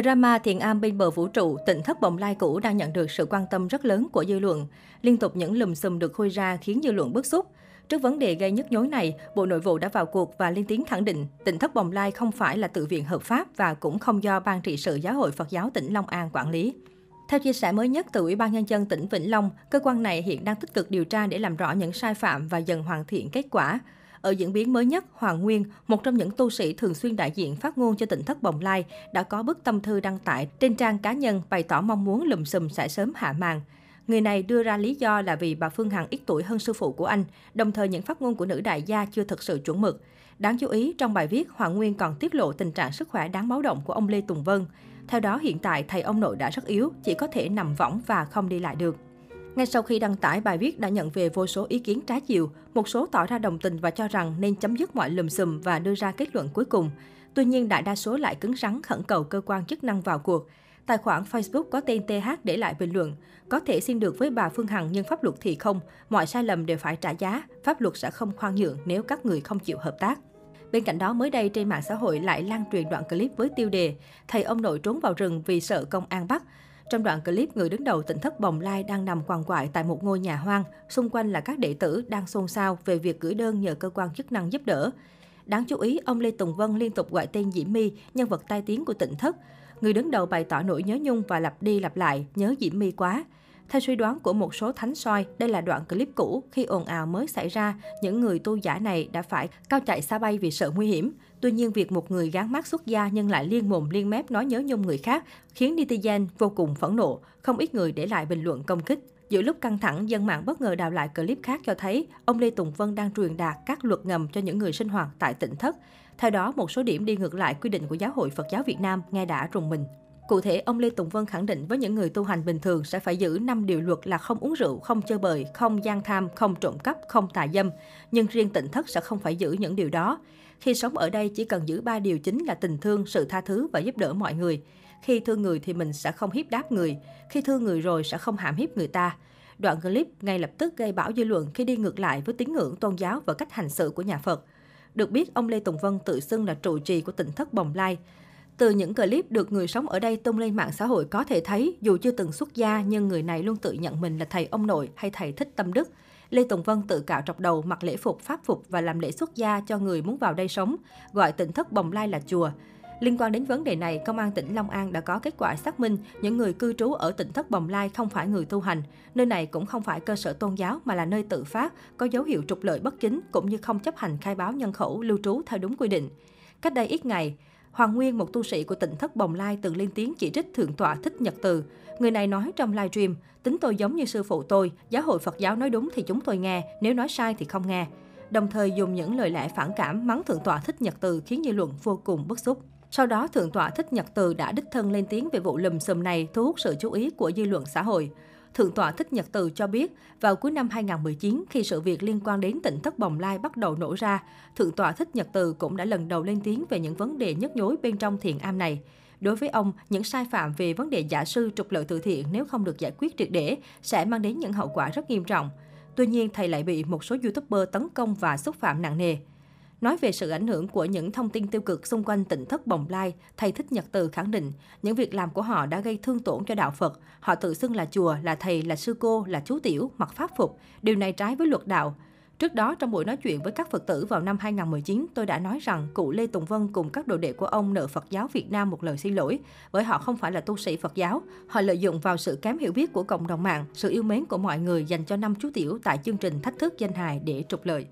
Drama Thiện Am bên bờ vũ trụ, tỉnh thất bồng lai cũ đang nhận được sự quan tâm rất lớn của dư luận. Liên tục những lùm xùm được khui ra khiến dư luận bức xúc. Trước vấn đề gây nhức nhối này, Bộ Nội vụ đã vào cuộc và lên tiếng khẳng định tỉnh thất bồng lai không phải là tự viện hợp pháp và cũng không do Ban trị sự Giáo hội Phật giáo tỉnh Long An quản lý. Theo chia sẻ mới nhất từ Ủy ban Nhân dân tỉnh Vĩnh Long, cơ quan này hiện đang tích cực điều tra để làm rõ những sai phạm và dần hoàn thiện kết quả. Ở diễn biến mới nhất, Hoàng Nguyên, một trong những tu sĩ thường xuyên đại diện phát ngôn cho tỉnh thất Bồng Lai, đã có bức tâm thư đăng tải trên trang cá nhân bày tỏ mong muốn lùm xùm sẽ sớm hạ màn. Người này đưa ra lý do là vì bà Phương Hằng ít tuổi hơn sư phụ của anh, đồng thời những phát ngôn của nữ đại gia chưa thực sự chuẩn mực. Đáng chú ý, trong bài viết, Hoàng Nguyên còn tiết lộ tình trạng sức khỏe đáng báo động của ông Lê Tùng Vân. Theo đó, hiện tại thầy ông nội đã rất yếu, chỉ có thể nằm võng và không đi lại được. Ngay sau khi đăng tải bài viết đã nhận về vô số ý kiến trái chiều, một số tỏ ra đồng tình và cho rằng nên chấm dứt mọi lùm xùm và đưa ra kết luận cuối cùng. Tuy nhiên, đại đa số lại cứng rắn khẩn cầu cơ quan chức năng vào cuộc. Tài khoản Facebook có tên TH để lại bình luận, có thể xin được với bà Phương Hằng nhưng pháp luật thì không, mọi sai lầm đều phải trả giá, pháp luật sẽ không khoan nhượng nếu các người không chịu hợp tác. Bên cạnh đó, mới đây trên mạng xã hội lại lan truyền đoạn clip với tiêu đề Thầy ông nội trốn vào rừng vì sợ công an bắt. Trong đoạn clip, người đứng đầu tỉnh thất Bồng Lai đang nằm quằn quại tại một ngôi nhà hoang, xung quanh là các đệ tử đang xôn xao về việc gửi đơn nhờ cơ quan chức năng giúp đỡ. Đáng chú ý, ông Lê Tùng Vân liên tục gọi tên Diễm My, nhân vật tai tiếng của tỉnh thất. Người đứng đầu bày tỏ nỗi nhớ nhung và lặp đi lặp lại, nhớ Diễm My quá. Theo suy đoán của một số thánh soi, đây là đoạn clip cũ khi ồn ào mới xảy ra, những người tu giả này đã phải cao chạy xa bay vì sợ nguy hiểm. Tuy nhiên, việc một người gán mắt xuất gia nhưng lại liên mồm liên mép nói nhớ nhung người khác khiến netizen vô cùng phẫn nộ, không ít người để lại bình luận công kích. Giữa lúc căng thẳng, dân mạng bất ngờ đào lại clip khác cho thấy ông Lê Tùng Vân đang truyền đạt các luật ngầm cho những người sinh hoạt tại tỉnh thất. Theo đó, một số điểm đi ngược lại quy định của Giáo hội Phật giáo Việt Nam nghe đã rùng mình. Cụ thể, ông Lê Tùng Vân khẳng định với những người tu hành bình thường sẽ phải giữ 5 điều luật là không uống rượu, không chơi bời, không gian tham, không trộm cắp, không tà dâm. Nhưng riêng Tịnh thất sẽ không phải giữ những điều đó. Khi sống ở đây chỉ cần giữ ba điều chính là tình thương, sự tha thứ và giúp đỡ mọi người. Khi thương người thì mình sẽ không hiếp đáp người. Khi thương người rồi sẽ không hãm hiếp người ta. Đoạn clip ngay lập tức gây bão dư luận khi đi ngược lại với tín ngưỡng tôn giáo và cách hành xử của nhà Phật. Được biết, ông Lê Tùng Vân tự xưng là trụ trì của tỉnh thất Bồng Lai. Từ những clip được người sống ở đây tung lên mạng xã hội có thể thấy, dù chưa từng xuất gia nhưng người này luôn tự nhận mình là thầy ông nội hay thầy thích tâm đức. Lê Tùng Vân tự cạo trọc đầu, mặc lễ phục, pháp phục và làm lễ xuất gia cho người muốn vào đây sống, gọi tỉnh thất Bồng Lai là chùa. Liên quan đến vấn đề này, Công an tỉnh Long An đã có kết quả xác minh những người cư trú ở tỉnh Thất Bồng Lai không phải người tu hành. Nơi này cũng không phải cơ sở tôn giáo mà là nơi tự phát, có dấu hiệu trục lợi bất chính cũng như không chấp hành khai báo nhân khẩu lưu trú theo đúng quy định. Cách đây ít ngày, Hoàng Nguyên, một tu sĩ của tỉnh thất Bồng Lai từng lên tiếng chỉ trích Thượng tọa Thích Nhật Từ. Người này nói trong livestream, tính tôi giống như sư phụ tôi, giáo hội Phật giáo nói đúng thì chúng tôi nghe, nếu nói sai thì không nghe. Đồng thời dùng những lời lẽ phản cảm mắng Thượng tọa Thích Nhật Từ khiến dư luận vô cùng bức xúc. Sau đó, Thượng tọa Thích Nhật Từ đã đích thân lên tiếng về vụ lùm xùm này thu hút sự chú ý của dư luận xã hội. Thượng tọa Thích Nhật Từ cho biết, vào cuối năm 2019, khi sự việc liên quan đến tỉnh thất Bồng Lai bắt đầu nổ ra, Thượng tọa Thích Nhật Từ cũng đã lần đầu lên tiếng về những vấn đề nhức nhối bên trong thiền am này. Đối với ông, những sai phạm về vấn đề giả sư trục lợi từ thiện nếu không được giải quyết triệt để sẽ mang đến những hậu quả rất nghiêm trọng. Tuy nhiên, thầy lại bị một số YouTuber tấn công và xúc phạm nặng nề. Nói về sự ảnh hưởng của những thông tin tiêu cực xung quanh tỉnh thất Bồng Lai, thầy Thích Nhật Từ khẳng định những việc làm của họ đã gây thương tổn cho đạo Phật. Họ tự xưng là chùa, là thầy, là sư cô, là chú tiểu, mặc pháp phục. Điều này trái với luật đạo. Trước đó, trong buổi nói chuyện với các Phật tử vào năm 2019, tôi đã nói rằng cụ Lê Tùng Vân cùng các đồ đệ của ông nợ Phật giáo Việt Nam một lời xin lỗi, bởi họ không phải là tu sĩ Phật giáo. Họ lợi dụng vào sự kém hiểu biết của cộng đồng mạng, sự yêu mến của mọi người dành cho năm chú tiểu tại chương trình thách thức danh hài để trục lợi.